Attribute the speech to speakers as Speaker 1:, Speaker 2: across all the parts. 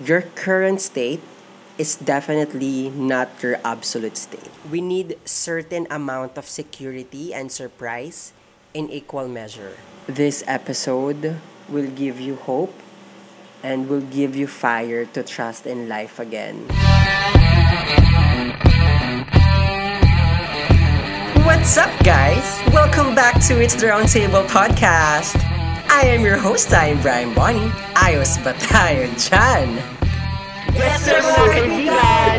Speaker 1: your current state is definitely not your absolute state. We need certain amount of security and surprise in equal measure. This episode will give you hope and will give you fire to trust in life again. What's up, guys? Welcome back to It's the Roundtable podcast. I am your host, I am Brian Bonnie. Ayos ba tayo dyan?
Speaker 2: Yes, sir, mga!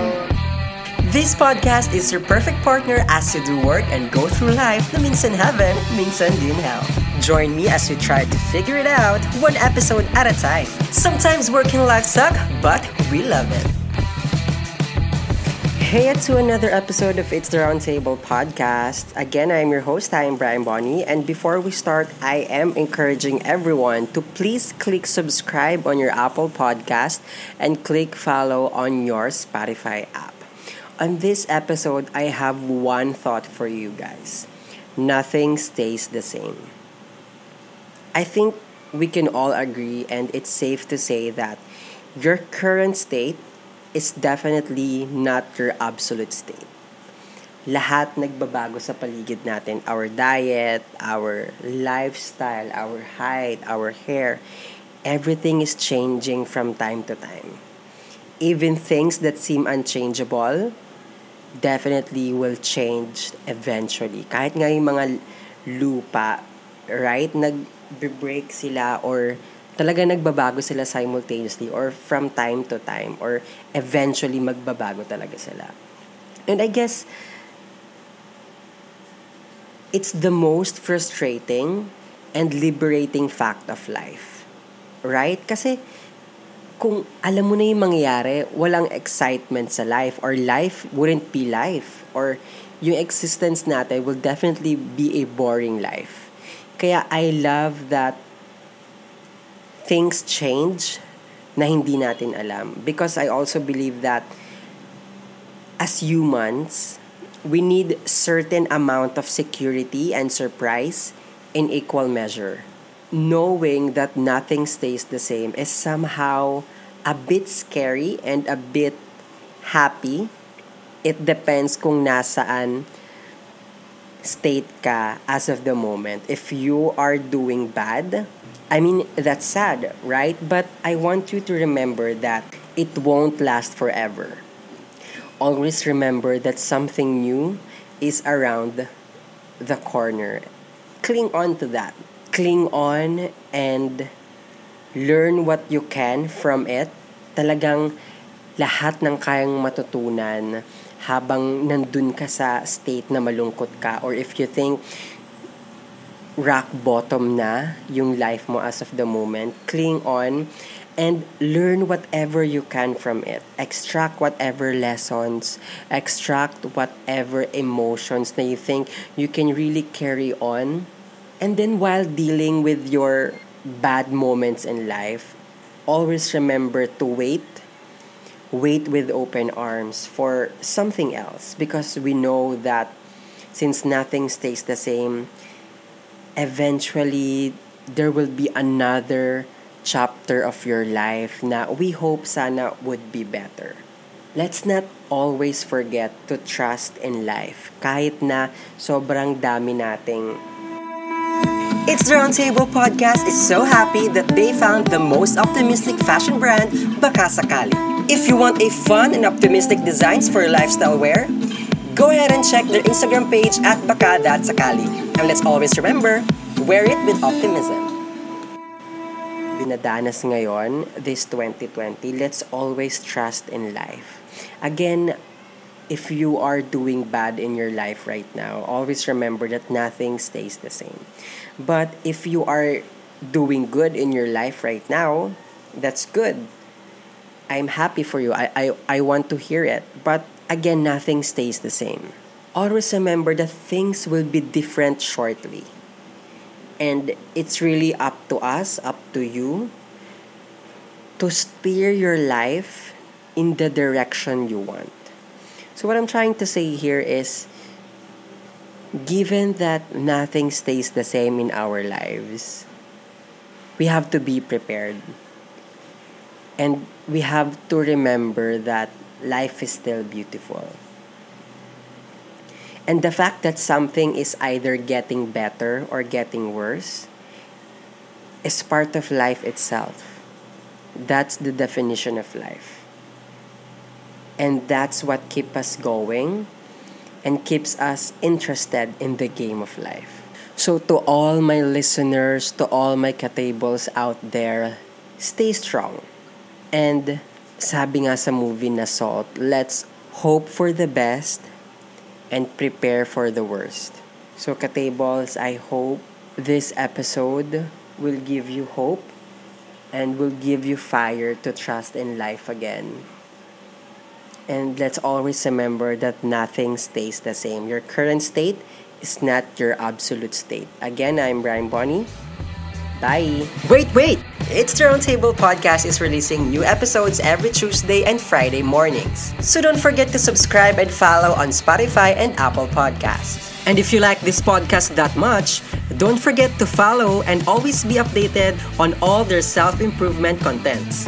Speaker 1: This podcast is your perfect partner as you do work and go through life the na minsan heaven, minsan din hell. Join me as we try to figure it out one episode at a time. Sometimes working life suck, but we love it. Hey, to another episode of It's the Roundtable podcast. Again, I'm your host, I am Brian Bonnie. And before we start, I am encouraging everyone to please click subscribe on your Apple podcast and click follow on your Spotify app. On this episode, I have one thought for you guys nothing stays the same. I think we can all agree, and it's safe to say that your current state is definitely not your absolute state. Lahat nagbabago sa paligid natin. Our diet, our lifestyle, our height, our hair, everything is changing from time to time. Even things that seem unchangeable definitely will change eventually. Kahit nga yung mga lupa, right? Nag-break sila or talaga nagbabago sila simultaneously or from time to time or eventually magbabago talaga sila. And I guess it's the most frustrating and liberating fact of life. Right? Kasi kung alam mo na yung mangyayari, walang excitement sa life or life wouldn't be life or yung existence natin will definitely be a boring life. Kaya I love that things change na hindi natin alam. Because I also believe that as humans, we need certain amount of security and surprise in equal measure. Knowing that nothing stays the same is somehow a bit scary and a bit happy. It depends kung nasaan state ka as of the moment. If you are doing bad, I mean, that's sad, right? But I want you to remember that it won't last forever. Always remember that something new is around the corner. Cling on to that. Cling on and learn what you can from it. Talagang lahat ng kayang matutunan habang nandun ka sa state na malungkot ka or if you think rock bottom na yung life mo as of the moment. Cling on and learn whatever you can from it. Extract whatever lessons, extract whatever emotions that you think you can really carry on. And then while dealing with your bad moments in life, always remember to wait. Wait with open arms for something else because we know that since nothing stays the same, eventually there will be another chapter of your life na we hope sana would be better. Let's not always forget to trust in life kahit na sobrang dami nating It's the Roundtable Podcast is so happy that they found the most optimistic fashion brand, Baka Sakali. If you want a fun and optimistic designs for your lifestyle wear, go ahead and check their Instagram page at Baka.Sakali. And let's always remember, wear it with optimism. Binadanas ngayon, this 2020, let's always trust in life. Again, if you are doing bad in your life right now, always remember that nothing stays the same. But if you are doing good in your life right now, that's good. I'm happy for you. I, I, I want to hear it. But again, nothing stays the same. Always remember that things will be different shortly. And it's really up to us, up to you, to steer your life in the direction you want. So, what I'm trying to say here is given that nothing stays the same in our lives, we have to be prepared. And we have to remember that life is still beautiful. And the fact that something is either getting better or getting worse is part of life itself. That's the definition of life. And that's what keeps us going and keeps us interested in the game of life. So, to all my listeners, to all my katables out there, stay strong. And sabi nga sa movie na Salt, let's hope for the best and prepare for the worst. So, katables, I hope this episode will give you hope and will give you fire to trust in life again. And let's always remember that nothing stays the same. Your current state is not your absolute state. Again, I'm Brian Bonnie. Bye. Wait, wait! It's the Roundtable Podcast is releasing new episodes every Tuesday and Friday mornings. So don't forget to subscribe and follow on Spotify and Apple Podcasts. And if you like this podcast that much, don't forget to follow and always be updated on all their self-improvement contents.